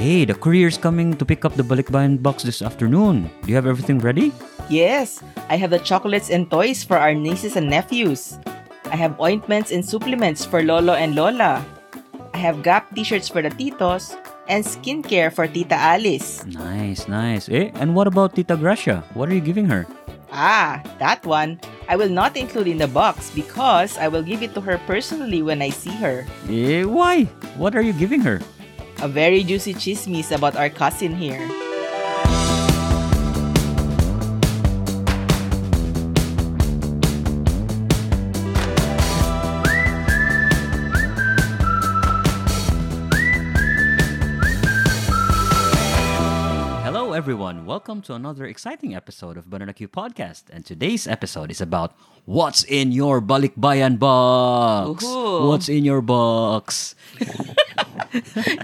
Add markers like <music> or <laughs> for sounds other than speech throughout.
Hey, the courier's coming to pick up the balikbayan box this afternoon. Do you have everything ready? Yes, I have the chocolates and toys for our nieces and nephews. I have ointments and supplements for Lolo and Lola. I have Gap t-shirts for the titos and skincare for Tita Alice. Nice, nice. Eh, and what about Tita Gracia? What are you giving her? Ah, that one. I will not include in the box because I will give it to her personally when I see her. Eh, why? What are you giving her? A very juicy chismes about our cousin here. Everyone. Welcome to another exciting episode of Banana Q Podcast. And today's episode is about what's in your balikbayan box. Ooh. What's in your box? <laughs>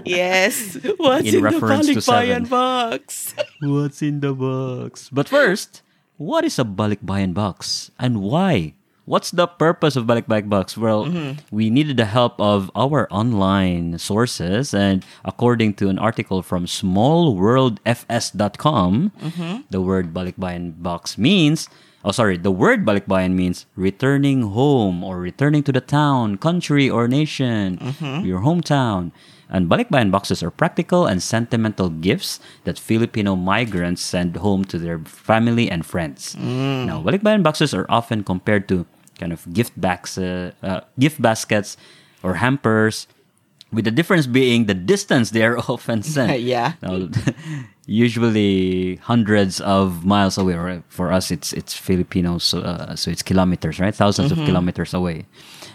Yes, what's In reference to seven. box? <laughs> What's in the box? But first, what is a balikbayan box and why? What's the purpose of balikbayan box? Well, mm-hmm. we needed the help of our online sources, and according to an article from smallworldfs.com, mm-hmm. the word balikbayan box means Oh, sorry. The word balikbayan means returning home or returning to the town, country, or nation, mm-hmm. your hometown. And balikbayan boxes are practical and sentimental gifts that Filipino migrants send home to their family and friends. Mm. Now, balikbayan boxes are often compared to kind of gift bags, uh, uh, gift baskets, or hampers, with the difference being the distance they are <laughs> often <laughs> sent. Yeah. Now, <laughs> usually hundreds of miles away. Or for us, it's it's Filipinos, so, uh, so it's kilometers, right? 1000s of kilometers away.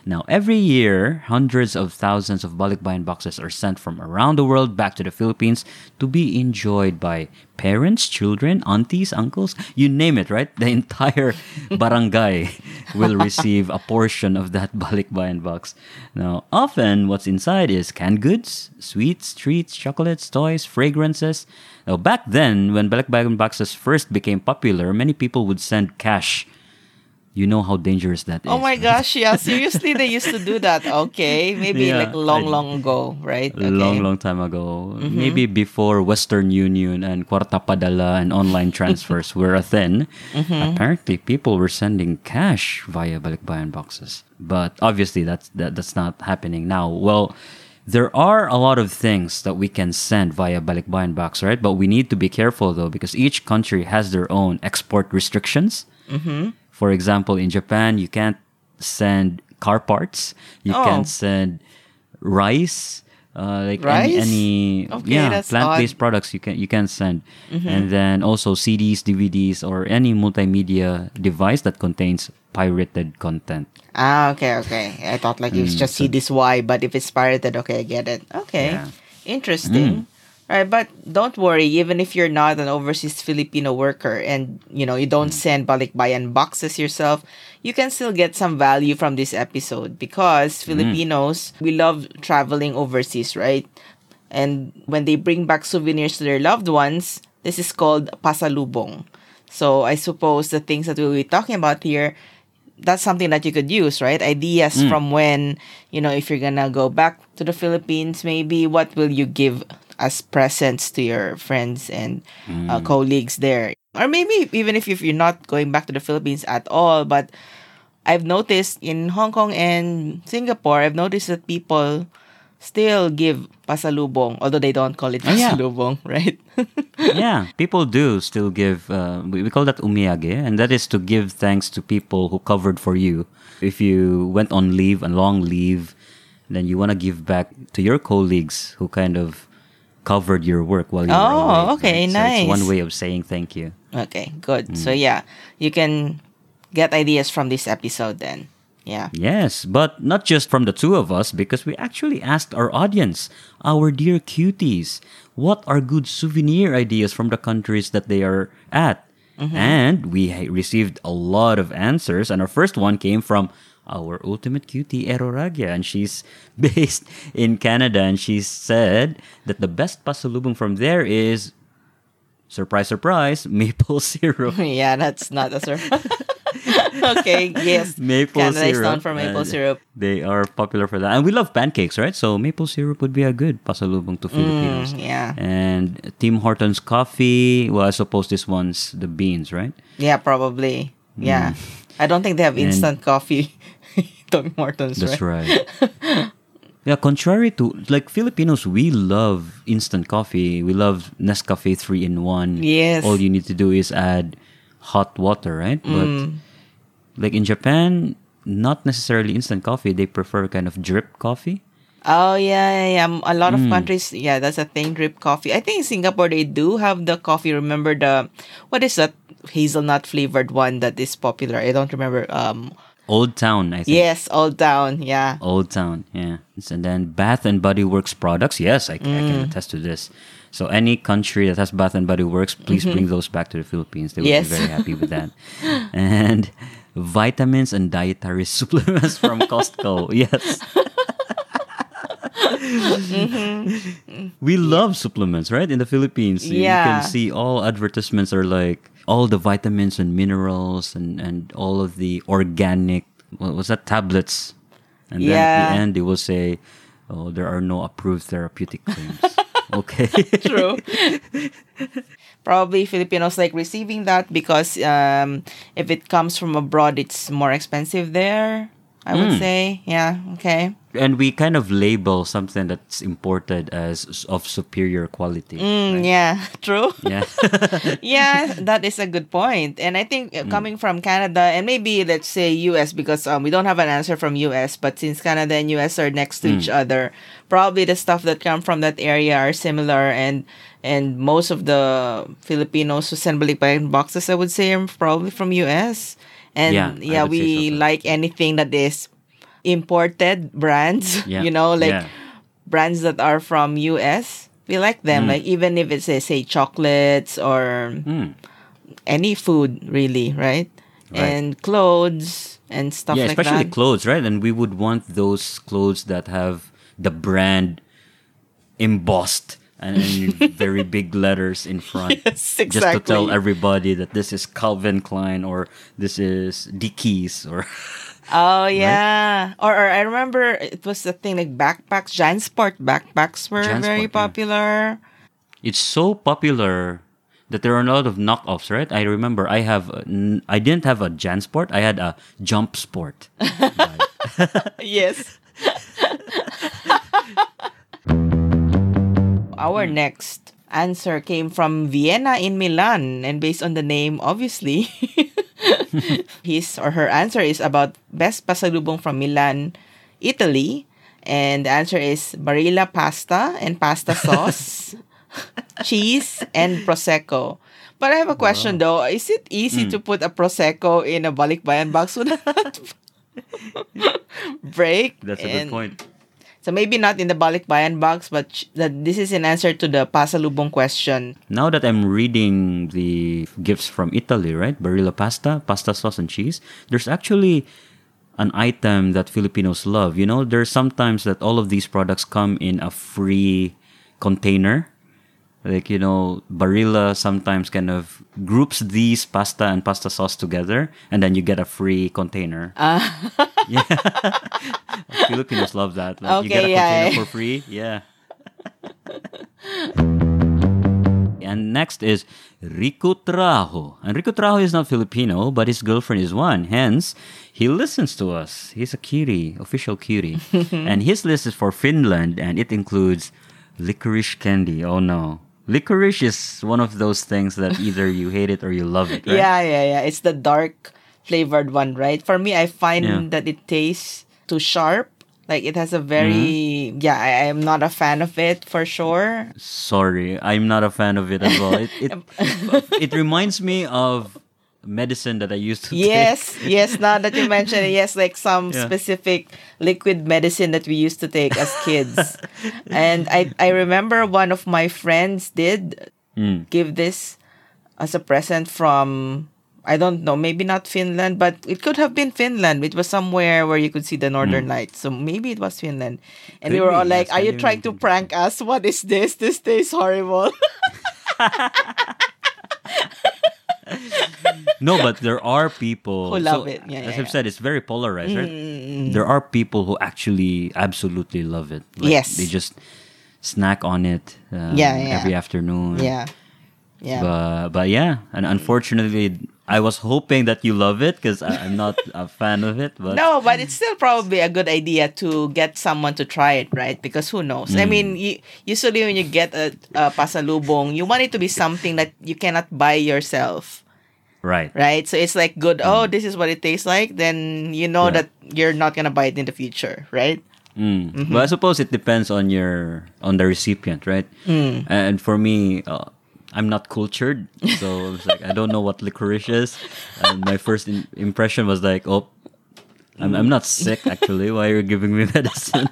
Now, every year, hundreds of thousands of balikbayan boxes are sent from around the world back to the Philippines to be enjoyed by parents, children, aunties, uncles, you name it, right? The <laughs> entire barangay will receive a portion of that <laughs> balikbayan box. Now, often what's inside is canned goods, sweets, treats, chocolates, toys, fragrances. Now, back then, when balikbayan boxes first became popular, many people would send cash. You know how dangerous that oh is. Oh my gosh, yeah, <laughs> seriously, they used to do that. Okay, maybe Yeah, like long, I- long ago, right? A Okay. long, long time ago. Mm-hmm. Maybe before Western Union and Kwarta Padala and online <laughs> transfers were a thing. Mm-hmm. Apparently, people were sending cash via balikbayan boxes. But obviously, that's that, that's not happening now. Well, there are a lot of things that we can send via balikbayan box, right? But we need to be careful though, because each country has their own export restrictions. Mm-hmm. For example, in Japan, you can't send car parts. You Oh. can't send rice, uh, like any, Rice? any Okay, yeah plant-based odd. products you can you can send, and then also CDs, DVDs, or any multimedia device that contains pirated content. Ah, okay, okay. I thought like Mm, it's just see this why, but if it's pirated, okay, I get it. Okay, Yeah. Mm. Right, but don't worry. Even if you're not an overseas Filipino worker and you know you Mm. don't send balikbayan boxes yourself, you can still get some value from this episode because Mm. Filipinos we love traveling overseas, right? And when they bring back souvenirs to their loved ones, this is called pasalubong. So I suppose the things that we'll be talking about here that's something that you could use, right? Ideas from when, you know, if you're gonna go back to the Philippines, maybe what will you give as presents to your friends and uh, colleagues there? Or maybe even if, if you're not going back to the Philippines at all, but I've noticed in Hong Kong and Singapore, I've noticed that people still give pasalubong, although they don't call it Oh, yeah. pasalubong, <laughs> right? yeah, people do still give. Uh, we, we call that omiyage, and that is to give thanks to people who covered for you. If you went on leave, a long leave, then you want to give back to your colleagues who kind of covered your work while you were Oh, away. okay, right? So it's one way of saying thank you. okay, good. Mm. So yeah, you can get ideas from this episode then. Yeah. Yes, but not just from the two of us, because we actually asked our audience, our dear Qties, what are good souvenir ideas from the countries that they are at? And we received a lot of answers, and our first one came from our ultimate cutie, Eroragia, and she's <laughs> based in Canada, and she said that the best pasalubong from there is, surprise, surprise, <laughs> maple syrup. <laughs> yeah, that's not a surprise. okay, yes. Maple Canada is syrup. known for maple syrup. They are popular for that. And we love pancakes, right? So maple syrup would be a good pasalubong to Filipinos. Mm, yeah. And Tim Hortons coffee. Well, I suppose this one's the beans, right? Yeah, probably. Yeah. I don't think they have Mm. And- instant coffee. Hortons, That's right? right. <laughs> yeah, contrary to like Filipinos, we love instant coffee. We love Nescafe three in one. Yes. All you need to do is add hot water, right? Mm. But like in Japan, not necessarily instant coffee. They prefer kind of drip coffee. Oh yeah, yeah, yeah. A lot of Mm. countries, yeah, that's a thing. Drip coffee. I think in Singapore they do have the coffee. Remember the what is that hazelnut flavored one that is popular? I don't remember. Um, Old Town, I think. yes, Old Town. Yeah. Old Town, yeah. And then Bath and Body Works products. Yes, I, I Mm. can attest to this. So any country that has Bath and Body Works, please bring those back to the Philippines. They will Mm-hmm. Yes. be very happy with that. <laughs> and vitamins and dietary <laughs> supplements from Costco. <laughs> Yes. Mm-hmm. We love supplements, right? In the Philippines, yeah. you can see all advertisements are like all the vitamins and minerals and and all of the organic. What was that? Tablets. And then at Yeah. the end, they will say, "Oh, there are no approved therapeutic claims." <laughs> okay. True. <laughs> Probably Filipinos like receiving that because um, if it comes from abroad, it's more expensive there. I would Mm. say, yeah. Okay. And we kind of label something that's imported as of superior quality. Mm, Yeah. <laughs> True. Yeah. <laughs> yeah, that is a good point. And I think Mm. uh, coming from Canada and maybe let's say US because um, we don't have an answer from US, but since Canada and US are next to each Mm. other, probably the stuff that come from that area are similar and and most of the Filipinos who send balikbayan boxes I would say are probably from US. And Yeah, yeah, I would say we so, like anything that is imported brands, <laughs> Yeah. you know, like Yeah. brands that are from US. We like them, Mm. like even if it's say, say chocolates or Mm. any food, really, right? Right. And clothes and stuff yeah, like especially that. clothes, right? And we would want those clothes that have the brand embossed and in <laughs> very big letters in front. Yes, Just to tell everybody that this is Calvin Klein or this is Dickies or <laughs> oh yeah, or, or I remember it was the thing like backpacks. Jansport backpacks were very Jansport, yeah. popular. it's so popular that there are a lot of knockoffs, right? I remember I have a- n- I didn't have a Jansport, I had a Jump Sport. <laughs> yes. <laughs> Our next answer came from Vienna in Milan, and based on the name, obviously, <laughs> his or her answer is about best pasalubong from Milan, Italy. And the answer is Barilla pasta and pasta sauce, <laughs> cheese, and prosecco. But I have a question though. Is it easy hmm. to put a prosecco in a balikbayan box? Would that <laughs> break? That's a good point. So maybe not in the balikbayan box, but ch- that this is an answer to the pasalubong question. Now that I'm reading the gifts from Italy, right? Barilla pasta, pasta sauce, and cheese, there's actually an item that Filipinos love. You know, there's sometimes that all of these products come in a free container. Like, you know, Barilla sometimes kind of groups these pasta and pasta sauce together, and then you get a free container. Uh. <laughs> yeah. <laughs> Filipinos love that. Like, you get a Okay, yeah. container for free. Yeah. <laughs> And next is Rico Trajo. And Rico Trajo is not Filipino, but his girlfriend is one. Hence, he listens to us. He's a cutie, official cutie. and his list is for Finland, and it includes licorice candy. Oh no. Licorice is one of those things that either you hate it or you love it, right? Yeah, yeah, yeah. It's the dark flavored one, right? For me, I find Yeah. that it tastes too sharp. Like it has a very Mm-hmm. yeah. I, am not a fan of it for sure. Sorry, I'm not a fan of it as well. It it, <laughs> it reminds me of medicine that I used to take. Yes, yes. Now that you <laughs> mention it, yes, like some Yeah. specific liquid medicine that we used to take as kids. <laughs> and I, I remember one of my friends did Mm. give this as a present from I don't know, maybe not Finland, but it could have been Finland. It was somewhere where you could see the northern lights. So maybe it was Finland. And we Mm. Could were be, all like, yes, Are you trying to prank us? What is this? This tastes horrible. <laughs> <laughs> no, but there are people Who love it. Yeah, as yeah, I've said, it's very polarized, right? There are people who actually absolutely love it. Like, Yes. they just snack on it. Um, Yeah, yeah. every afternoon. yeah. Yeah. But but yeah, and unfortunately, I was hoping that you love it because I'm not a fan of it. But No, but it's still probably a good idea to get someone to try it, right? Because who knows? I mean, you, usually when you get a, a pasalubong, you want it to be something that you cannot buy yourself, right, right? So it's like good. Oh, this is what it tastes like. Then you know Yeah. that you're not gonna buy it in the future, right? Mm. But I suppose it depends on your on the recipient, right? Mm. And for me, uh, I'm not cultured, so it's like I don't know what licorice is. And my first in- impression was like, oh, I'm, I'm not sick <laughs> actually. Why are you giving me <laughs> medicine?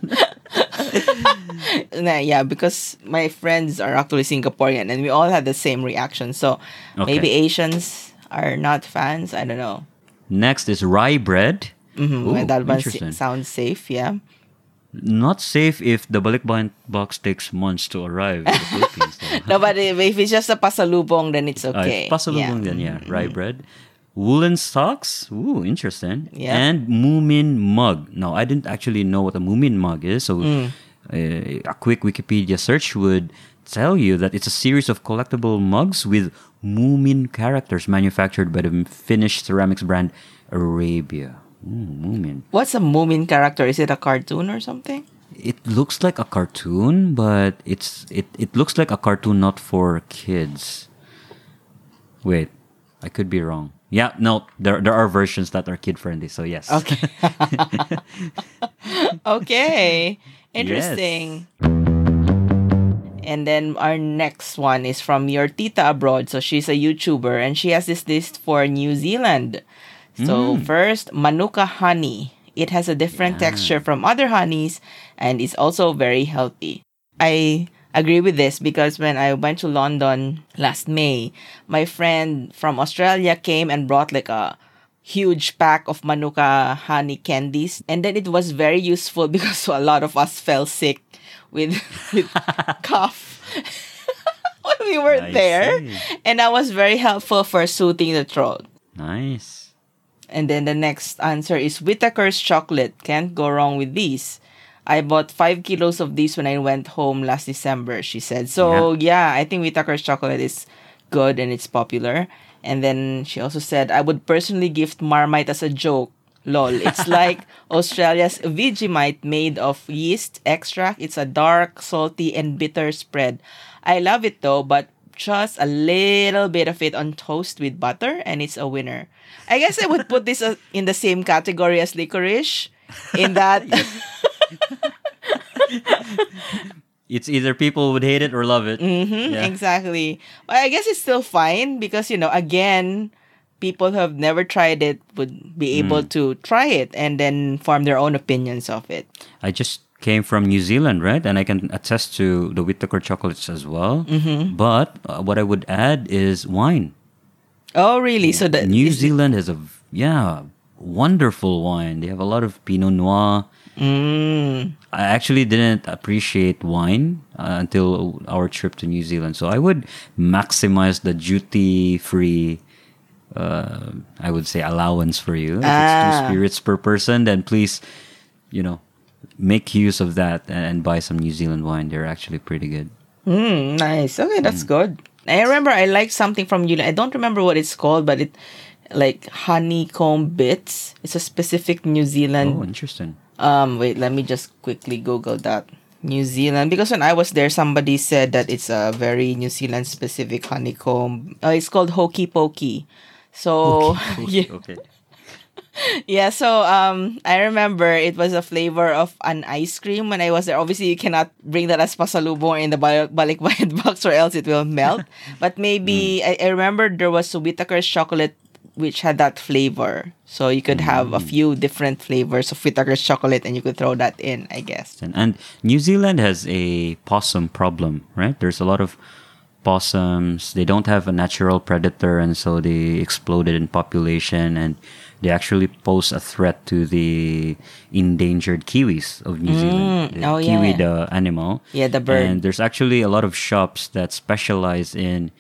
Nah, yeah, because my friends are actually Singaporean, and we all had the same reaction. So maybe Asians are not fans. I don't know. Next is rye bread. Mhm, Ooh, that one s- sounds safe. Yeah. Not safe if the balikbayan box takes months to arrive in the <laughs> Philippines. no, but if it's just a pasalubong, then it's Uh, okay. pasalubong yeah. then, yeah. Rye bread. Woolen socks. Ooh, interesting. Yeah. And Moomin mug. Now, I didn't actually know what a Moomin mug is. So Mm. uh, a quick Wikipedia search would tell you that it's a series of collectible mugs with Moomin characters manufactured by the Finnish ceramics brand Arabia. Ooh, Moomin. What's a Moomin character? Is it a cartoon or something? It looks like a cartoon, but it's it, it looks like a cartoon not for kids. Wait, I could be wrong. Yeah, no, there there are versions that are kid friendly. So yes. Okay. <laughs> <laughs> okay. Interesting. And then our next one is from your tita abroad. So she's a YouTuber and she has this list for New Zealand. So mm. first, Manuka honey. It has a different texture from other honeys and is also very healthy. I agree with this because when I went to London last May, my friend from Australia came and brought like a huge pack of Manuka honey candies. And then it was very useful <laughs> because a lot of us fell sick with, <laughs> with cough <laughs> when we were I there. see. And that was very helpful for soothing the throat. Nice. And then the next answer is Whittaker's chocolate. Can't go wrong with these. I bought five kilos of these when I went home last December, she said. So, yeah, I think Whittaker's chocolate is good and it's popular. And then she also said, I would personally gift Marmite as a joke. Lol. It's like <laughs> Australia's Vegemite made of yeast extract. It's a dark, salty, and bitter spread. I love it though, but just a little bit of it on toast with butter, and it's a winner. I guess I would put this uh, in the same category as licorice, in that <laughs> It's either people would hate it or love it. Mhm, Yeah. exactly. But I guess it's still fine because you know, again, people who have never tried it would be able to try it and then form their own opinions of it. I just came from New Zealand, right? And I can attest to the Whittaker chocolates as well. Mm-hmm. But uh, what I would add is wine. Oh, really? So the New Zealand has a yeah wonderful wine. They have a lot of Pinot Noir. Mm, I actually didn't appreciate wine uh, until our trip to New Zealand. So I would maximize the duty free. Uh, I would say allowance for you. If it's two Ah. spirits per person, then please, you know, make use of that and, buy some New Zealand wine. They're actually pretty good. mm, nice. Okay, Mm. that's good. I remember I liked something from you. I don't remember what it's called, but it like honeycomb bits. It's a specific New Zealand Oh, interesting. Um, wait, let me just quickly Google that. New Zealand, because when I was there, somebody said that it's a very New Zealand specific honeycomb. Uh, it's called Hokey Pokey. So, <laughs> yeah, Okay. yeah, so um, I remember it was a flavor of an ice cream when I was there. Obviously, you cannot bring that as pasalubong in the bal- balikbayan <laughs> box or else it will melt. <laughs> but maybe, I, I remember there was Whittaker's chocolate which had that flavor. So you could have a few different flavors of Whittaker's chocolate and you could throw that in, I guess. And, and New Zealand has a possum problem, right? There's a lot of possums. They don't have a natural predator, and so they exploded in population, and they actually pose a threat to the endangered kiwis of New mm, Zealand. Oh, the Oh, yeah, kiwi, yeah. the animal. Yeah, the bird. And there's actually a lot of shops that specialize in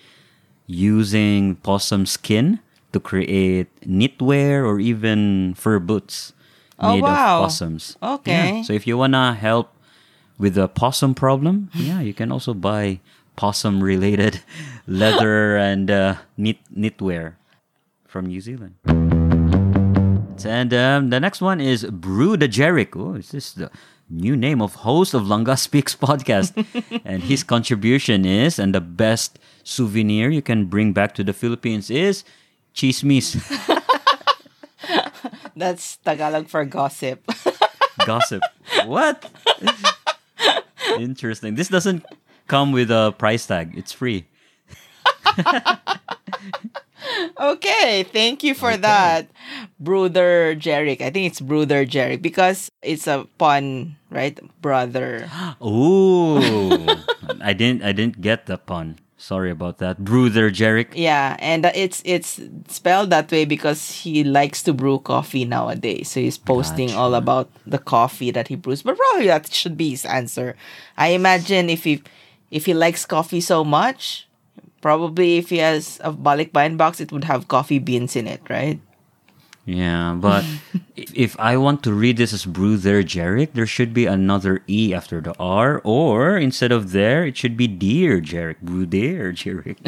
using possum skin to create knitwear or even fur boots Oh, made wow. of possums. Okay. Yeah. So if you wanna help with the possum problem, yeah, you can also buy possum related <laughs> leather and uh, knit knitwear from New Zealand. And um, the next one is Brew the Jerick. Oh, is this the new name of host of Langa <laughs> Speaks podcast? and his contribution is, and the best souvenir you can bring back to the Philippines is chismis, <laughs> That's Tagalog for gossip. gossip. What? Interesting. This doesn't come with a price tag. It's free. <laughs> okay, thank you for that, Brother Jerick. I think it's Brother Jerick because it's a pun, right? Brother. <gasps> Oh, I didn't. I didn't get the pun. Sorry about that, Brother Jerick. Yeah, and it's it's spelled that way because he likes to brew coffee nowadays. So he's posting all about the coffee that he brews. But probably that should be his answer. I imagine if he if he likes coffee so much, probably if he has a balikbayan box, it would have coffee beans in it, right? Yeah, but <laughs> if- I want to read this as Brother Jerick, there should be another E after the R, or instead of there, it should be Dear Jerick. Brother Jerick.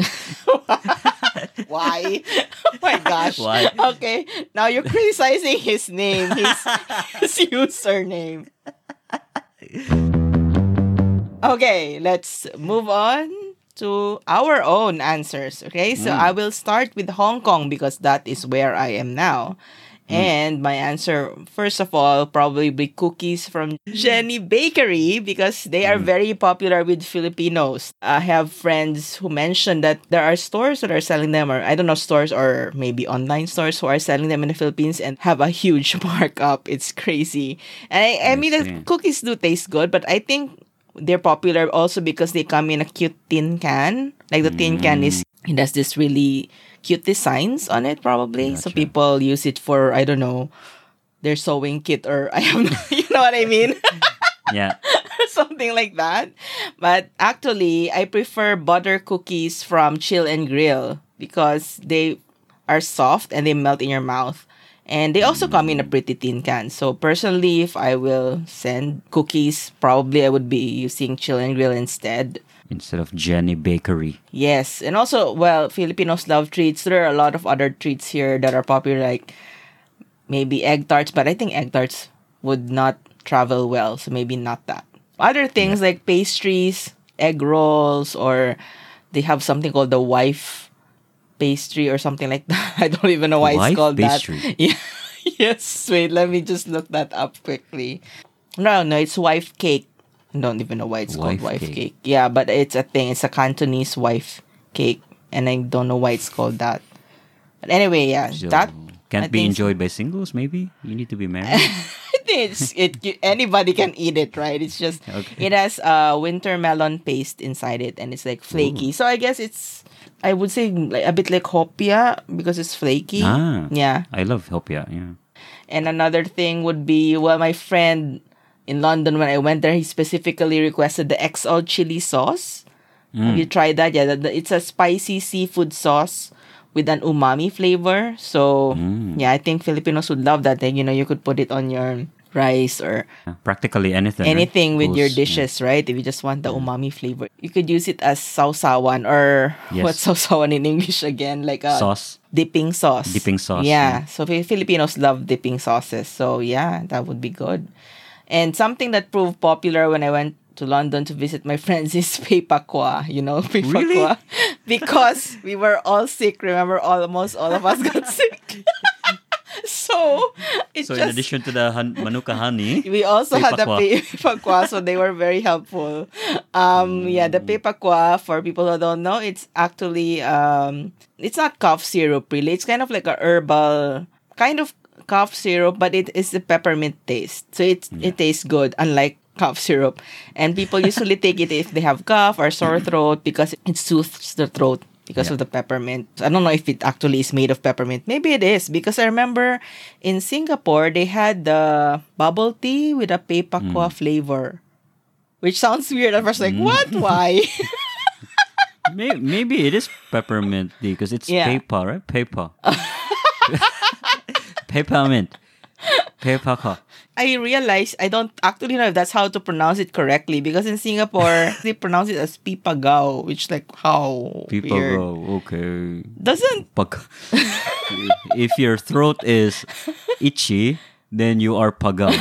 <laughs> Why? oh my gosh. Why? Okay, now you're criticizing his name, his, <laughs> his username. Okay, let's move on to our own answers. Okay, so hmm. I will start with Hong Kong because that is where I am now. Hmm. And my answer, first of all, probably be cookies from hmm. Jenny Bakery because they are very popular with Filipinos. I have friends who mentioned that there are stores that are selling them, or I don't know, stores or maybe online stores who are selling them in the Philippines and have a huge <laughs> markup. It's crazy. And I, I mean, the cookies do taste good, but I think they're popular also because they come in a cute tin can. Like the tin can is mm. it has this really cute designs on it probably. So people use it for I don't know their sewing kit or <laughs> I have no, you know what I mean? <laughs> yeah. <laughs> Something like that. But actually I prefer butter cookies from Chill and Grill because they are soft and they melt in your mouth. And they also come in a pretty tin can. So personally, if I will send cookies, probably I would be using Chill and Grill instead. Instead of Jenny Bakery. Yes, and also, well, Filipinos love treats. There are a lot of other treats here that are popular, like maybe egg tarts, but I think egg tarts would not travel well, so maybe not that. Other things like pastries, egg rolls, or they have something called the wife pastry or something like <laughs> that. I don't even know why Wife it's called pastry? that. <laughs> Yeah. yes, wait, let me just look that up quickly. No, no, it's wife cake. I don't even know why it's called Wife wife cake. cake. Yeah, but it's a thing. It's a Cantonese wife cake, and I don't know why it's called that. But anyway, yeah, So, that can't I be enjoyed by singles, maybe? You need to be married. <laughs> I think it's it. you- Anybody can eat it, right? It's just Okay. it has uh winter melon paste inside it, and it's like flaky. So I guess it's I would say like a bit like hopia because it's flaky. ah. Yeah. I love Hopia, yeah. And another thing would be well, my friend in London when I went there, he specifically requested the XO chili sauce. Have you tried that? Yeah, it's a spicy seafood sauce with an umami flavor. So yeah, I think Filipinos would love that. Then you know you could put it on your rice or Yeah, Practically anything. right? anything with your Goes- yeah. dishes, right? If you just want the umami flavor, you could use it as sawsawan or <laughs> Yes. what's sawsawan in English again? Like a Sauce. dipping sauce. Dipping sauce, Yeah. So Fi- Filipinos love dipping sauces. So yeah, that would be good. And something that proved popular when I went to London to visit my <laughs> friends is pepakwa. You know, <laughs> pepakwa. because we were all sick. Remember, almost all of us got sick. <laughs> so it So just in addition to the han- manuka honey, <laughs> we also had the <laughs> Pepakwa. so they were very helpful. Um, yeah, the pepakwa for people who don't know, it's actually um, it's not cough syrup really. It's kind of like a herbal kind of cough syrup, but it is a peppermint taste, so it it tastes good, unlike cough syrup. And people usually take it if they have cough or sore <clears throat> throat because it soothes the throat. Because Yeah. of the peppermint. I don't know if it actually is made of peppermint. Maybe it is because I remember in Singapore they had the bubble tea with a pepakwa mm. flavor. Which sounds weird at first like mm. what? Why? <laughs> <laughs> maybe, maybe it is peppermint tea because it's Yeah. paper, right? Paper. <laughs> Peppermint. Paper. I realized I don't actually know if that's how to pronounce it correctly because in Singapore <laughs> they pronounce it as pipagao, which like how weird. okay. Doesn't Pag- <laughs> if your throat is itchy, then you are pagaw.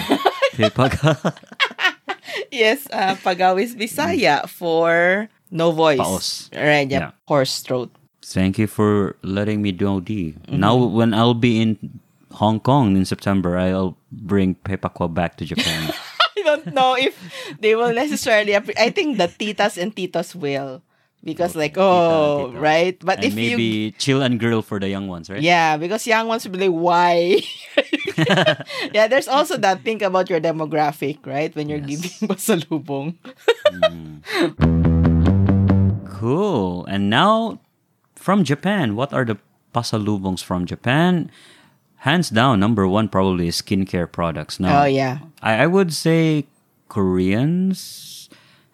Pepagaw. <laughs> yes, uh, pagao is Bisaya for no voice. Paos. Right, yeah, Yeah. hoarse throat. Thank you for letting me know, Dee. Mm-hmm. Now, when I'll be in Hong Kong in September, I'll bring Pepakwa back to Japan. <laughs> I don't know if they will necessarily. Appre- I think the titas and titos will, because oh, like oh tita. right. But and if you maybe chill and grill for the young ones, right? yeah, because young ones will be like why. <laughs> yeah, there's also that think about your demographic, right? When you're Yes. giving <laughs> pasalubong. Mm. Cool. And now, from Japan, what are the pasalubongs from Japan? Hands down, number one probably is skincare products. Now, Oh yeah. I, I would say Koreans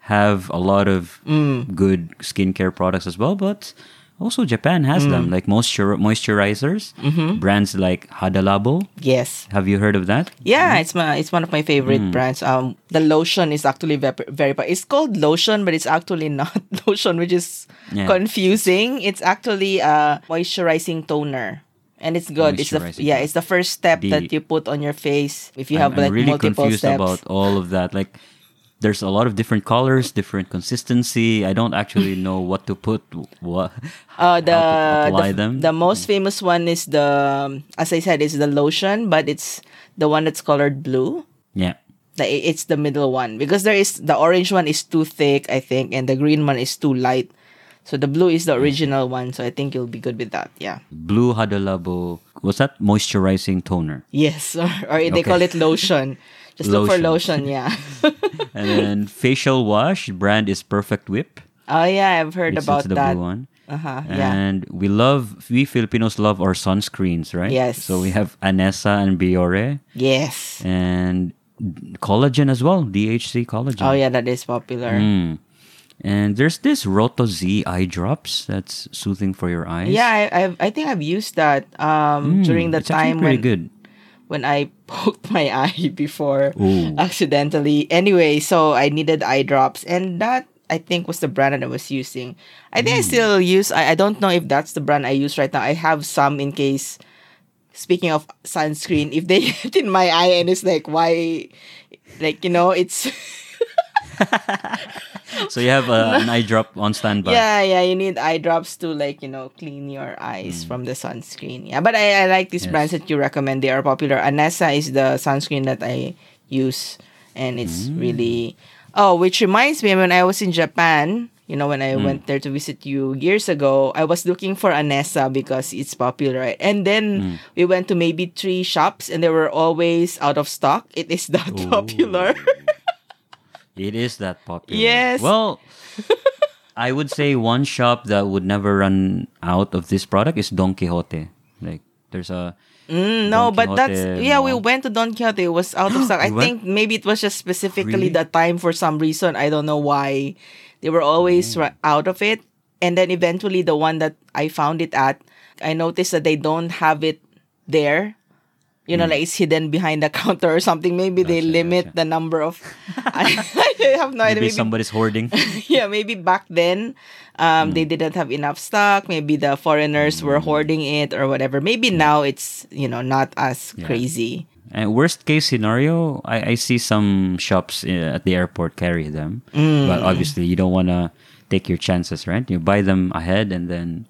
have a lot of Mm. good skincare products as well, but also Japan has Mm. them, like moisture moisturizers, Mm-hmm. brands like Hadalabo. Yes. Have you heard of that? Yeah, it's my it's one of my favorite Mm. brands. Um, the lotion is actually very very. It's called lotion, but it's actually <laughs> not lotion, which is Yeah. confusing. It's actually a moisturizing toner, and it's good. It's the yeah, it's the first step The- that you put on your face if you I'm- have I'm, like really multiple confused steps. about all of that. Like, there's a lot of different colors, different consistency. I don't actually know what to put. What? Uh, the, <laughs> how to apply the, them. the most famous one is the as I said is the lotion, but it's the one that's colored blue. Yeah. The, it's the middle one because there is the orange one is too thick, I think, and the green one is too light. So the blue is the original one. So I think you'll be good with that. Yeah. Blue Hadalabo. Was that? Moisturizing toner. Yes, or, <laughs> or they Okay. call it lotion. <laughs> Just look for Lotion. lotion. Yeah. <laughs> And then facial wash brand is Perfect Whip. oh yeah, I've heard It's, about it's the that. blue one. Uh huh. Yeah. And we love, we Filipinos love our sunscreens, right? Yes. So we have Anessa and Biore Yes. and collagen as well, DHC collagen. Oh yeah, that is popular. Mm. And there's this Rohto Z eye drops that's soothing for your eyes. Yeah, I, I've, I think I've used that um Mm, during the time when good. when I <laughs> poked my eye before Ooh. accidentally. Anyway, so I needed eye drops, and that I think was the brand that I was using. I think I Hmm. still use. I, I don't know if that's the brand I use right now. I have some in case. Speaking of sunscreen, if they <laughs> get in my eye and it's like why, like you know, it's <laughs> So you have uh, <laughs> an eye drop on standby. yeah, yeah. You need eye drops to like you know clean your eyes from the sunscreen. Yeah, but I, I like these. Yes. brands that you recommend. They are popular. Anessa is the sunscreen that I use, and it's Hmm. really. Oh, which reminds me, when I was in Japan, you know, when I Hmm. went there to visit you years ago, I was looking for Anessa because it's popular, right? And then Hmm. we went to maybe three shops, and they were always out of stock. It is that <laughs> popular. It is that popular. Yes. Well, I would say one shop that would never run out of this product is Don Quijote. Like there's a Mm, no, but that's yeah. We went to Don Quijote. It was out of stock. <gasps> I think maybe it was just specifically Really? the time for some reason. I don't know why. They were always Oh. out of it, and then eventually the one that I found it at, I noticed that they don't have it there. You know, like it's hidden behind the <laughs> counter or something. Maybe they Hmm. Limit gotcha. the number of. <laughs> <laughs> I, have no idea. maybe Maybe somebody's hoarding. yeah, maybe back then um, Hmm. they didn't have enough stock. Maybe the foreigners were hoarding it or whatever. Maybe now it's you know not as Yeah. crazy. And worst case scenario, I, I see some shops uh, at the airport carry them, Mm. but obviously you don't want to take your chances, right? You buy them ahead and then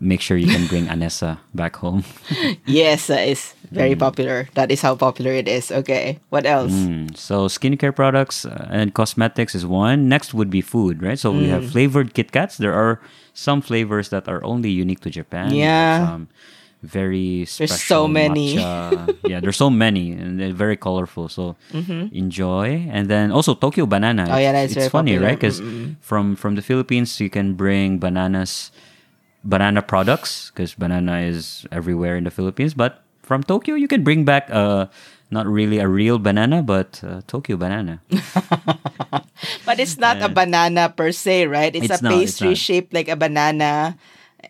make sure you can bring <laughs> Anessa back home. <laughs> Yes, that is very popular. That is how popular it is. Okay, what else? Mm, so skincare products uh, and cosmetics is one. Next would be food, right? So we Mm. have flavored Kit Kats. There are some flavors that are only unique to Japan. Yeah. some very There's so many. matcha. <laughs> yeah, there's so many and they're very colorful. So enjoy. And then also Tokyo banana. Mm-hmm. Oh, yeah, that's it's very funny, popular. right? Because from from the Philippines, you can bring bananas, banana products because banana is everywhere in the Philippines. But from Tokyo, you can bring back uh not really a real banana, but uh, Tokyo banana. <laughs> But it's not a banana per se, right? It's, It's a not, pastry not. shaped like a banana.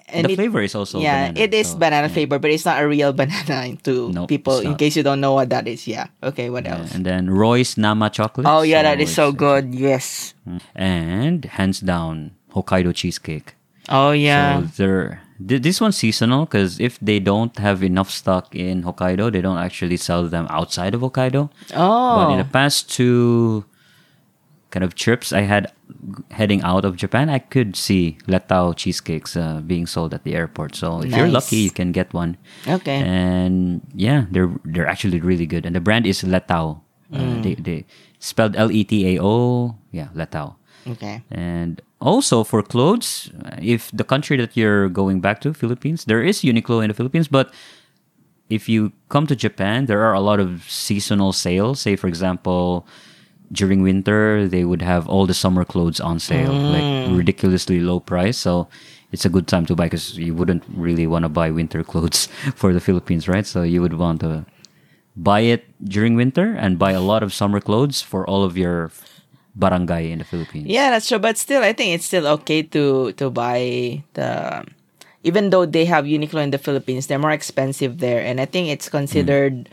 And the it- flavor is also yeah, banana, it is so, banana yeah. flavor, but it's not a real <laughs> banana to Nope, people. In case you don't know what that is, yeah. Okay, what Yeah, else? And then Roy's Nama chocolate. Oh yeah, that is so good. Yes. And hands down, Hokkaido cheesecake. Oh yeah. So they're this one's seasonal because if they don't have enough stock in Hokkaido, they don't actually sell them outside of Hokkaido. Oh. But in oh. the past two kind of trips I had heading out of Japan, I could see Letao cheesecakes uh, being sold at the airport. So if you're lucky, you can get one. Okay. And yeah, they're they're actually really good. And the brand is Letao. Uh, they they spelled L E T A O. Yeah, Letao. Okay. And also for clothes, uh, if the country that you're going back to, Philippines, there is Uniqlo in the Philippines, but if you come to Japan, there are a lot of seasonal sales. Say, for example, during winter, they would have all the summer clothes on sale, like ridiculously low price. So it's a good time to buy because you wouldn't really want to buy winter <laughs> clothes for the Philippines, right? So you would want to buy it during winter and buy a lot of summer clothes for all of your barangay in the Philippines. Yeah, that's true. But still, I think it's still okay to to buy the. Even though they have Uniqlo in the Philippines, they're more expensive there, and I think it's considered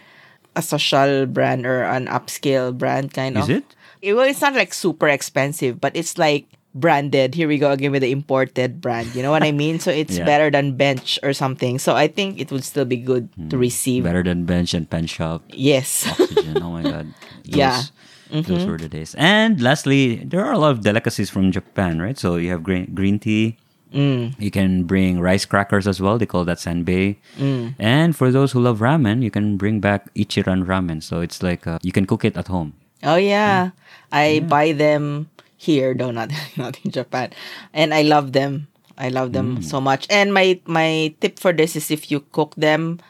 a social brand or an upscale brand kind Is of. Is it? Well, it's not like super expensive, but it's like branded. Here we go again with the imported brand. You know what I mean? So it's <laughs> Yeah. better than Bench or something. So I think it would still be good to hmm. receive. Better than bench and Penshoppe. Yes. Oxygen. oh my god. <laughs> Those, Yeah. Mm-hmm. Those were the days. And lastly, there are a lot of delicacies from Japan, right? So you have green green tea. Mm. You can bring rice crackers as well. They call that sanbei. Mm. And for those who love ramen, you can bring back Ichiran ramen. So it's like uh, you can cook it at home. Oh yeah, I buy them here, though not <laughs> not in Japan, and I love them. I love them so much. And my my tip for this is if you cook them,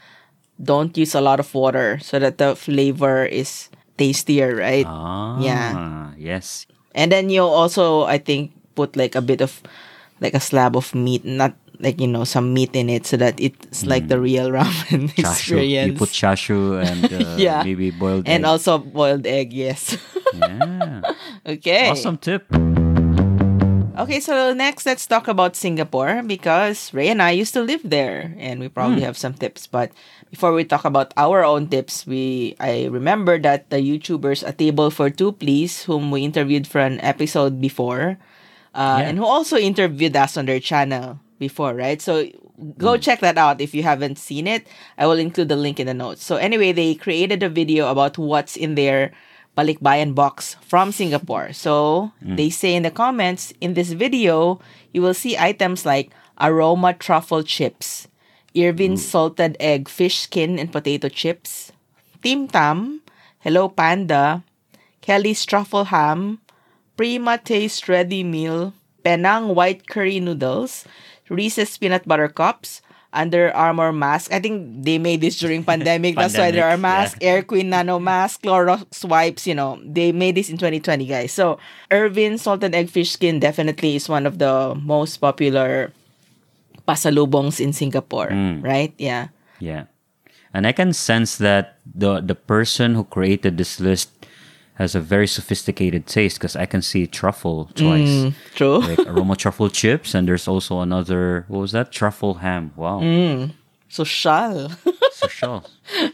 don't use a lot of water so that the flavor is tastier, right? Ah, Yeah. Yes. And then you also, I think, put like a bit of like a slab of meat, not like you know some meat in it, so that it's like the real <laughs> ramen Chashu. experience. You put chashu and uh, <laughs> Yeah. maybe boiled and egg. also boiled egg. Yes. <laughs> yeah. okay. Awesome tip. Okay, so next let's talk about Singapore because Rey and I used to live there and we probably have some tips. But before we talk about our own tips, we I remember that the YouTubers A Table for Two Please, whom we interviewed for an episode before, uh, Yeah. and who also interviewed us on their channel before, right? So go check that out if you haven't seen it. I will include the link in the notes. So anyway, they created a video about what's in their balikbayan box from Singapore. So they say in the comments in this video, you will see items like aroma truffle chips, Irvin mm. salted egg fish skin and potato chips, Tim Tam, Hello Panda, Kelly's truffle ham, Prima Taste ready meal, Penang white curry noodles, Reese's peanut butter cups, Under Armour mask. I think they made this during <laughs> pandemic. That's why there are Pandemic, masks. Air Queen Nano mask, Clorox wipes. You know, they made this in 2020, guys. So Irvin salted egg fish skin definitely is one of the most popular pasalubongs in Singapore, right? Yeah. Yeah. And I can sense that the the person who created this list has a very sophisticated taste because I can see truffle twice. Mm, true. Like <laughs> aroma truffle chips and there's also another what was that? Truffle ham. Wow. Mm. Social. <laughs> So sure.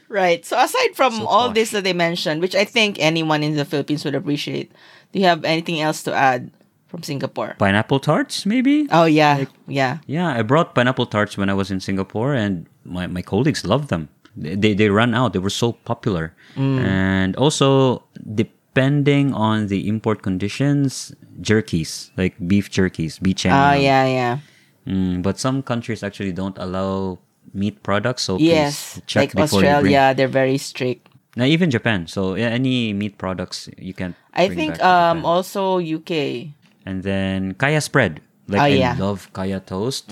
right. So aside from So all posh. this that they mentioned, which I think anyone in the Philippines would appreciate, do you have anything else to add from Singapore? Pineapple tarts, maybe? Oh yeah, yeah. Yeah, I brought pineapple tarts when I was in Singapore, and my, my colleagues loved them. They, they they ran out. They were so popular, and also depending on the import conditions, jerkies like beef jerkies, beef Oh yeah, yeah. Mm, but some countries actually don't allow meat products, so Yes, please check like before you bring. Australia, they're very strict. Now even Japan, so yeah, any meat products you can. I think um also UK. And then kaya spread. Like Oh, I yeah. love kaya toast.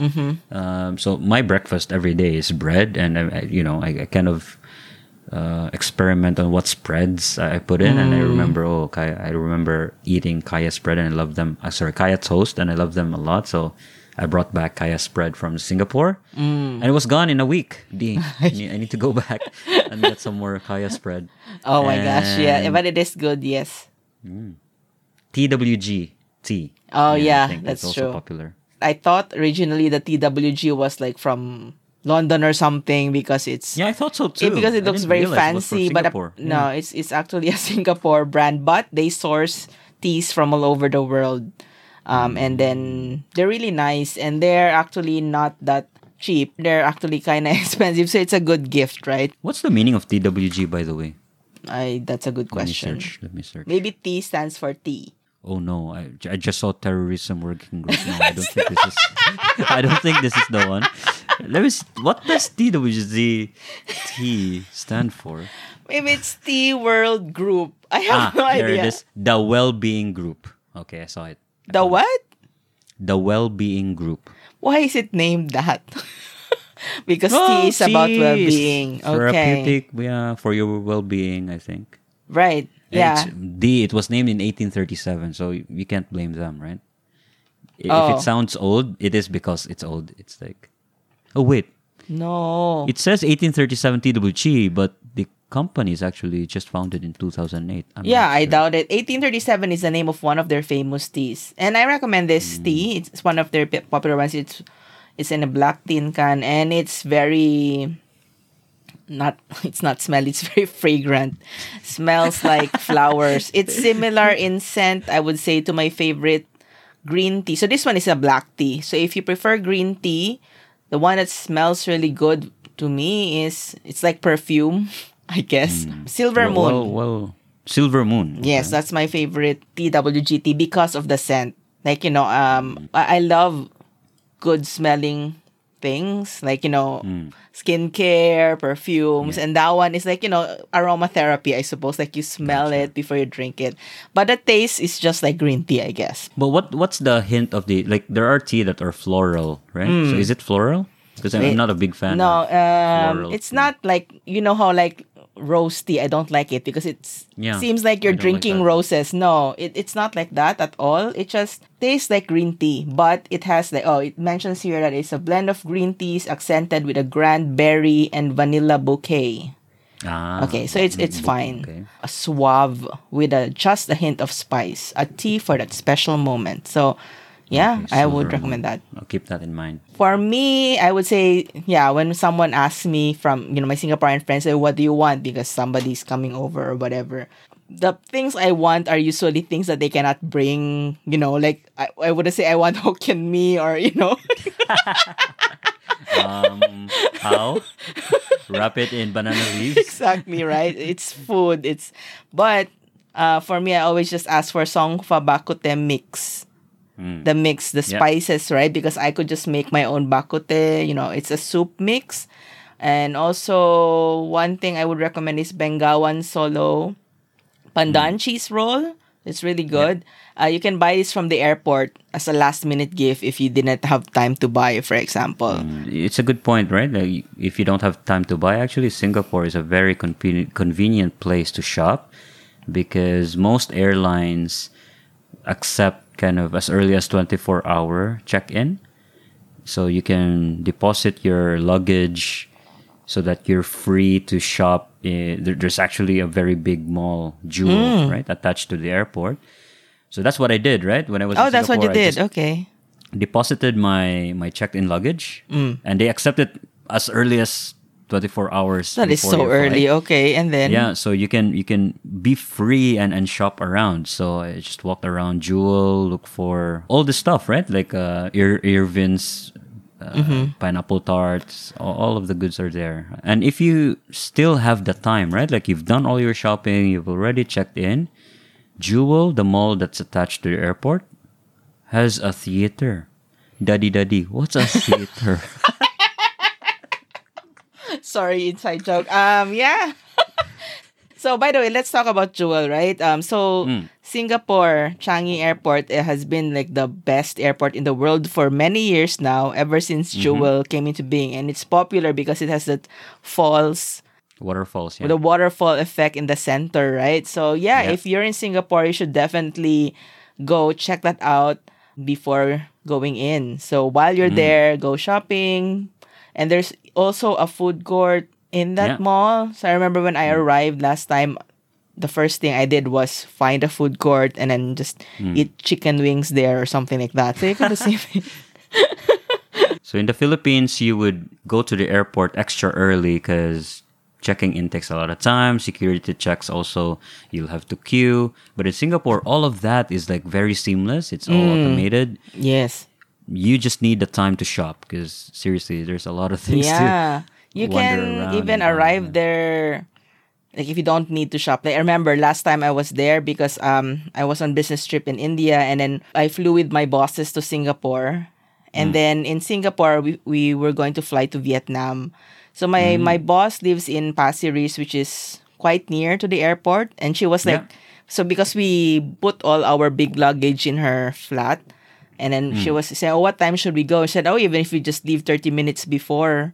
Um, so my breakfast every day is bread, and I, I- you know I, I kind of uh, experiment on what spreads I I put in, and I remember oh kaya, I remember eating kaya spread, and I love them. Uh, sorry, kaya toast, and I love them a lot. So I brought back kaya spread from Singapore, and it was gone in a week. Di, <laughs> I need- to go back and get some more kaya spread. Oh my gosh, yeah. But it is good, yes. TWG tea. Oh, yeah, that's also true. popular. I thought originally the TWG was like from London or something because it's Yeah, I thought so it- too. because it I looks very realize it fancy. But uh, Singapore. no, it's it's actually <laughs> a Singapore brand, but they source teas from all over the world, um, and then they're really nice, and they're actually not that cheap. They're actually kind of <laughs> expensive, so it's a good gift, right? What's the meaning of TWG, by the way? I that's a good Let me question. search. Let me search. Maybe T stands for tea. Oh no, I, I just saw terrorism working group. No, I don't think this is. <laughs> I don't think this is the one. Let me. See, what does TWG T stand for? Maybe it's Tea World Group. I Ah, have no there idea. it is. The Well-being Group. Okay, I saw it. The what? The Well-being Group. Why is it named that? <laughs> because Oh, tea is about tea well-being. Okay. Therapeutic, yeah, for your well-being, I think. Right. Yeah. D. It was named in 1837, so you can't blame them, right? I- If Oh. it sounds old, it is because it's old. It's like, oh wait, No. it says 1837 TWG, but the company is actually just founded in 2008. I'm yeah, not I doubt it. 1837 is the name of one of their famous teas. And I recommend this Hmm. tea. It's, it's one of their popular ones. It's it's in a black tin can and it's very not <laughs> it's not smelly, it's very fragrant. Smells like <laughs> flowers. It's similar in scent, I would say, to my favorite green tea. So this one is a black tea. So if you prefer green tea, the one that smells really good to me is it's like perfume, <laughs> I guess. Silver Hmm. Moon. Well, well, well, Silver Moon. Yes, that's my favorite TWGT because of the scent. Like, you know, um I, I love good smelling things like you know skincare perfumes and that one is like you know aromatherapy i suppose like you smell it before you drink it but the taste is just like green tea i guess But what what's the hint of the like? There are tea that are floral, right? So is it floral? Because I'm. Not a big fan. no of um floral it's tea. not like you know how like rose tea i don't like it because it's Yeah, seems like you're don't like drinking roses. No it, it's not like that at all. It just tastes like green tea but it has like oh it mentions here that it's a blend of green teas accented with a grand berry and vanilla bouquet. Ah, okay so it's it's fine. okay. a suave with a just a hint of spice a tea for that special moment. So yeah Okay, i would recommend that I'll keep that in mind. for me, I would say, yeah, when someone asks me from, you know, my Singaporean friends, say, what do you want? Because somebody's coming over or whatever. The things I want are usually things that they cannot bring, you know, like I, I would say I want <laughs> Hokkien mee or, you know, <laughs> Um, how? Wrap it in banana leaves. <laughs> exactly, right? It's food. It's, but uh, for me, I always just ask for Song Fa Bak Kut Teh mix. Mm. the mix, the spices, right? Because I could just make my own bak kut teh. You know, it's a soup mix. And also, one thing I would recommend is Bengawan Solo Pandan Mm. cheese roll. It's really good. Uh, you can buy this from the airport as a last minute gift if you didn't have time to buy, for example. It's a good point, right? Like, if you don't have time to buy, actually, Singapore is a very convenient convenient place to shop because most airlines accept kind of as early as 24 hour check in. So you can deposit your luggage so that you're free to shop. In, there's actually a very big mall, Jewel, Hmm. right, attached to the airport. So that's what I did, right? When I was Oh, that's what you did. Okay. deposited my my checked-in luggage, Mm. and they accepted as early as 24 hours. That is so early. Okay. And then, Yeah, so you can you can be free and and shop around. So I just walked around Jewel, look for all the stuff, right? Like uh, Ir- Irvin's. Uh, Mm-hmm. pineapple tarts all, all of the goods are there and if you still have the time right like you've done all your shopping you've already checked in jewel the mall that's attached to the airport has a theater daddy daddy what's a theater <laughs> <laughs> Sorry, inside joke. Um, yeah. <laughs> so, by the way, let's talk about Jewel, right? Um, so Mm. Singapore Changi Airport it has been like the best airport in the world for many years now, ever since Mm-hmm. Jewel came into being, and it's popular because it has that falls waterfalls yeah a waterfall effect in the center, right? So yeah, Yeah. if you're in Singapore, you should definitely go check that out before going in. So while you're Mm. there, go shopping. And there's also a food court in that Yeah. mall. So I remember when I mm. arrived last time, the first thing I did was find a food court and then just mm. eat chicken wings there or something like that. So you can do the same thing. <laughs> So in the Philippines, you would go to the airport extra early because checking in takes a lot of time. Security checks also, you'll have to queue. But in Singapore, all of that is like very seamless. It's all mm. automated. Yes. You just need the time to shop because seriously, there's a lot of <laughs> things to. Yeah. You can even arrive that. there like if you don't need to shop. Like I remember last time I was there because um I was on business trip in India and then I flew with my bosses to Singapore. And then in Singapore we, we were going to fly to Vietnam. So my Hmm. my boss lives in Pasir Ris which is quite near to the airport and she was like Yeah. so because we put all our big luggage in her flat and then Hmm. she was saying, "Oh, what time should we go?" I said, "Oh, even if we just leave 30 minutes before,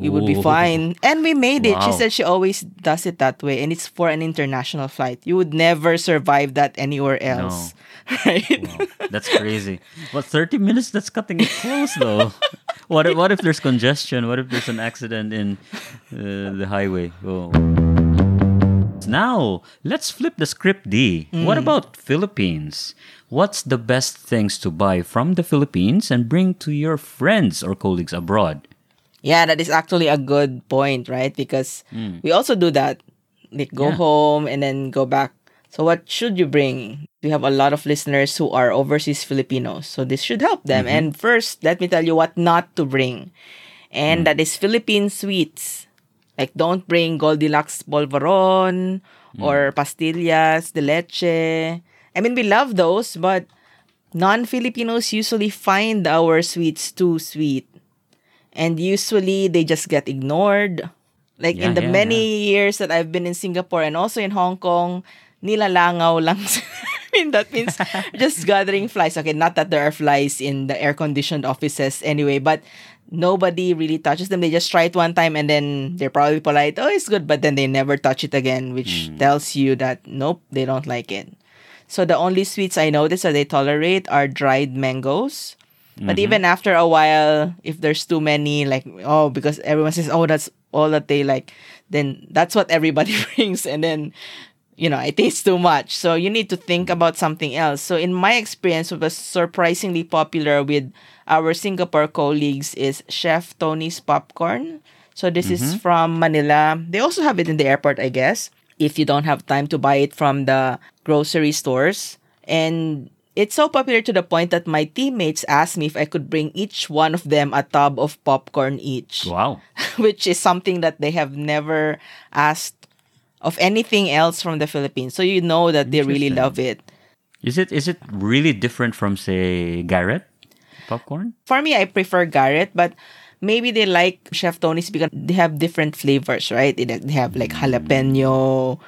we would be fine." And we made it. She said she always does it that way, and it's for an international flight. You would never survive that anywhere else, <laughs> right? Wow, that's crazy. But 30 minutes, that's cutting it close though. <laughs> what, if, what if there's congestion? What if there's an accident in uh, the highway? Oh. Now, let's flip the script Dee. What about Philippines? What's the best things to buy from the Philippines and bring to your friends or colleagues abroad? Yeah, that is actually a good point, right? Because hmm. we also do that. Like go Yeah. home and then go back. So what should you bring? We have a lot of listeners who are overseas Filipinos. So this should help them. Mm-hmm. And first, let me tell you what not to bring. And mm. that is Philippine sweets. Like don't bring Goldilocks polvoron mm. or pastillas de leche. I mean, we love those, but non-Filipinos usually find our sweets too sweet and usually they just get ignored. Like in the yeah, many years that I've been in Singapore and also in Hong Kong, nilalangaw lang. <laughs> I mean, that means <laughs> just gathering flies. Okay, not that there are flies in the air-conditioned offices anyway, but nobody really touches them. They just try it one time and then they're probably polite, oh, it's good, but then they never touch it again, which hmm. tells you that, nope, they don't like it. So the only sweets I notice that they tolerate are dried mangoes. But even after a while, if there's too many, like oh, because everyone says, oh, that's all that they like, then that's what everybody <laughs> brings, and then you know, it tastes too much. So you need to think about something else. So in my experience, what was surprisingly popular with our Singapore colleagues is Chef Tony's popcorn. So this is mm-hmm. from Manila. They also have it in the airport, I guess, if you don't have time to buy it from the grocery stores. And it's so popular to the point that my teammates asked me if I could bring each one of them a tub of popcorn each, Wow. <laughs> which is something that they have never asked of anything else from the Philippines. So you know that they really love it. Is it is it really different from say Garrett popcorn? For me, I prefer Garrett, but maybe they like Chef Tony's because they have different flavors, right? They, have like jalapeno,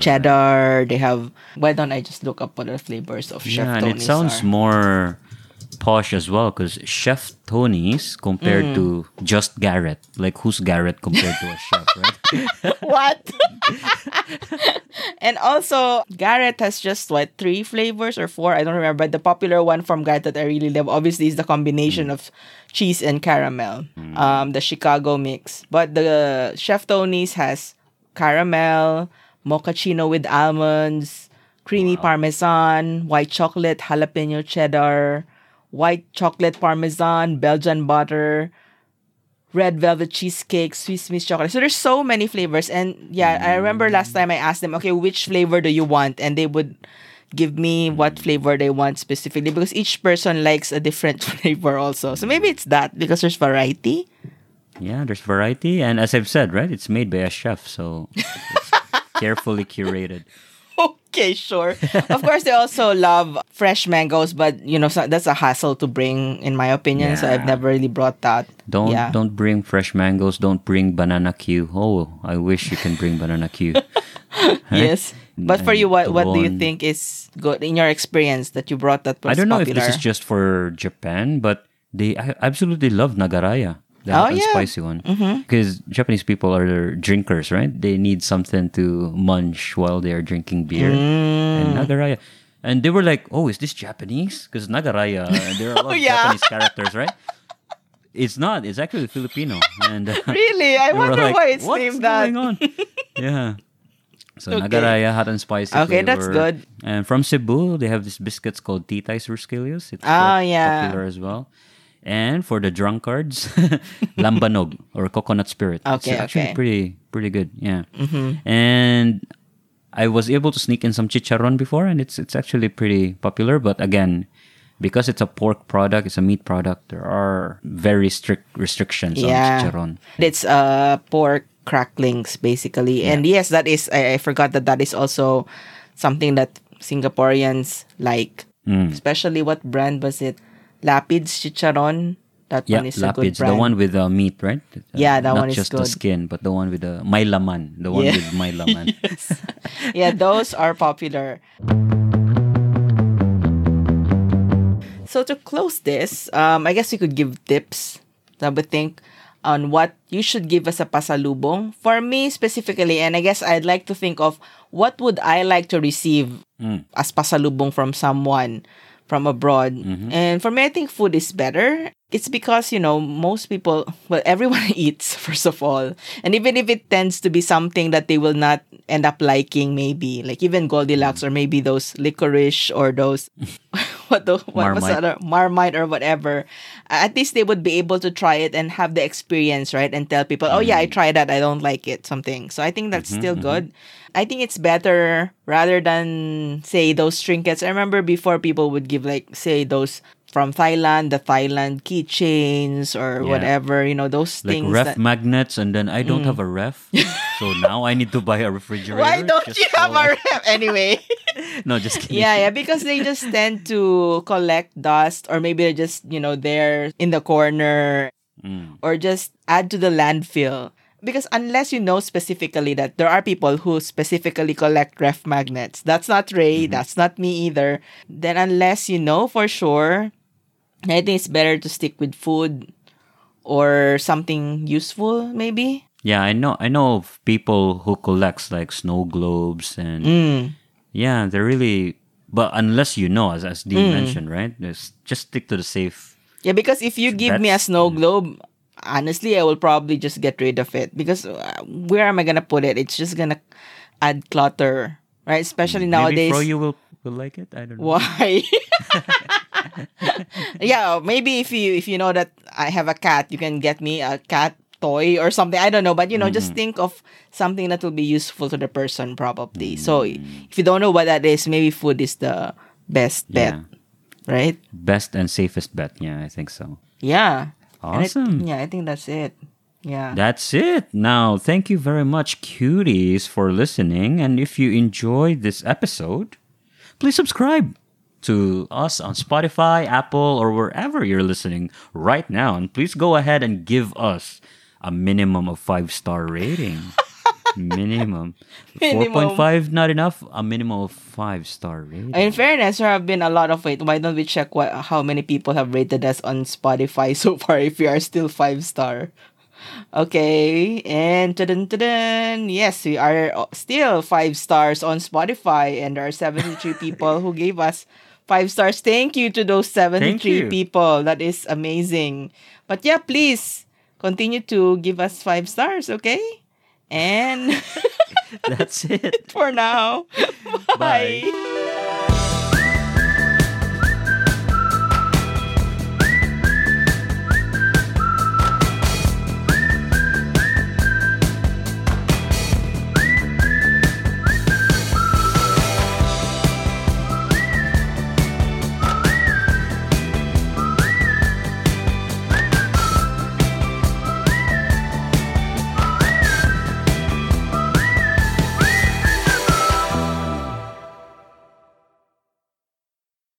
cheddar. They have. Why don't I just look up what the flavors of Chef yeah, and it sounds are? more posh as well because Chef Tony's compared Mm. to just Garrett. Like who's Garrett compared to a <laughs> chef, right? <laughs> what? <laughs> and also, Garrett has just what three flavors or four? I don't remember. But the popular one from Garrett that I really love, obviously, is the combination of cheese and caramel, um, the Chicago mix. But the Chef Tony's has caramel, mochaccino with almonds, creamy parmesan, white chocolate, jalapeno cheddar, white chocolate parmesan, Belgian butter red velvet cheesecake, Swiss Miss chocolate. So there's so many flavors. And yeah, I remember last time I asked them, okay, which flavor do you want? And they would give me what flavor they want specifically because each person likes a different <laughs> flavor also. So maybe it's that because there's variety. yeah, there's variety, and as I've said, right, it's made by a chef, so it's <laughs> carefully curated. Okay, sure. of course, they also love fresh mangoes, but you know so that's a hassle to bring, in my opinion. So I've never really brought that. Don't Yeah. don't bring fresh mangoes. Don't bring banana Q. Oh, I wish you can bring banana Q. <laughs> Yes, but for you, what what do you think is good in your experience that you brought that? I don't know popular? if this is just for Japan, but they I absolutely love nagaraya. The Oh, and yeah. spicy one. Because Japanese people are drinkers, right? They need something to munch while they're drinking beer. Mm. And nagaraya. And they were like, oh, is this Japanese? Because nagaraya, there are a <laughs> lot of Oh, yeah. Japanese characters, right? It's not. It's actually Filipino. And uh, <laughs> Really? I wonder like, why it's What's named that. going on? <laughs> yeah. So Okay. Nagaraya hot and spicy. Okay, that's good. And from Cebu, they have these biscuits called Titay's Rosquillos. It's Ah, yeah. popular as well. And for the drunkards, <laughs> lambanog or coconut spirit. Okay, it's actually okay. pretty pretty good. Yeah. And I was able to sneak in some chicharron before, and it's it's actually pretty popular. But again, because it's a pork product, it's a meat product. There are very strict restrictions on Yeah. chicharron. It's uh pork cracklings basically. And yes, that is I, I forgot that that is also something that Singaporeans like. Mm. Especially what brand was it? Lapids Chicharon. That Yeah, one is a good Lapids, brand. the one with the meat, right? Uh, Yeah, that not one is just the skin, but the one with the may laman, the one Yeah. with may laman. <laughs> yeah, those are popular. So to close this, um, I guess we could give tips. I would think on what you should give as a pasalubong. For me specifically, and I guess I'd like to think of what would I like to receive Mm. as pasalubong from someone from abroad. Mm-hmm. And for me, I think food is better. It's because, you know, most people, well, <laughs> everyone eats, first of all. And even if it tends to be something that they will not end up liking, maybe, like even Goldilocks or maybe those licorice or those, <laughs> <laughs> what, the, what was Marmite. the other, Marmite or whatever, at least they would be able to try it and have the experience, right? And tell people, oh, yeah, I mm-hmm. tried that. I don't like it, something. So I think that's mm-hmm, still good. I think it's better rather than say those trinkets. I remember before people would give like say those from Thailand, the Thailand keychains or Yeah. whatever, you know, those like things ref that magnets, and then I don't have a ref, <laughs> so now I need to buy a refrigerator. Why don't you have so- a <laughs> ref anyway? <laughs> No, just kidding. yeah, yeah, because they just tend to collect dust or maybe they're just, you know, there in the corner Mm. or just add to the landfill. Because unless you know specifically that there are people who specifically collect ref magnets, that's not Rey, Mm-hmm. that's not me either. Then unless you know for sure, I think it's better to stick with food or something useful, maybe. Yeah, I know. I know of people who collects like snow globes and Mm. yeah, they're really. But unless you know, as as Mm. Dean mentioned, right? Just just stick to the safe. Yeah, because if you give me a snow globe, honestly, I will probably just get rid of it because uh, where am I gonna put it? It's just gonna add clutter, right? Especially nowadays. Maybe you will will like it. I don't know. Why? <laughs> yeah, maybe if you if you know that I have a cat, you can get me a cat toy or something. I don't know, but you know, just think of something that will be useful to the person probably. So if you don't know what that is, maybe food is the best bet, Yeah. right? Best and safest bet. Yeah, I think so. Yeah. Awesome. yeah, I think that's it. Yeah. That's it. Now, thank you very much, Qties, for listening. And if you enjoyed this episode, please subscribe to us on Spotify, Apple, or wherever you're listening right now. And please go ahead and give us a minimum of five star rating. <laughs> minimum. <laughs> Minimum. 4.5 not enough. A minimum of five star rating. In fairness, there have been a lot of wait. Why don't we check what how many people have rated us on Spotify so far? If we are still five star, okay. And ta-dun, ta-dun, yes, we are still five stars on Spotify, and there are seventy three <laughs> people who gave us five stars. Thank you to those seventy three people. That is amazing. But yeah, please continue to give us five stars, okay? And <laughs> That's it. <laughs> for now, Bye. bye.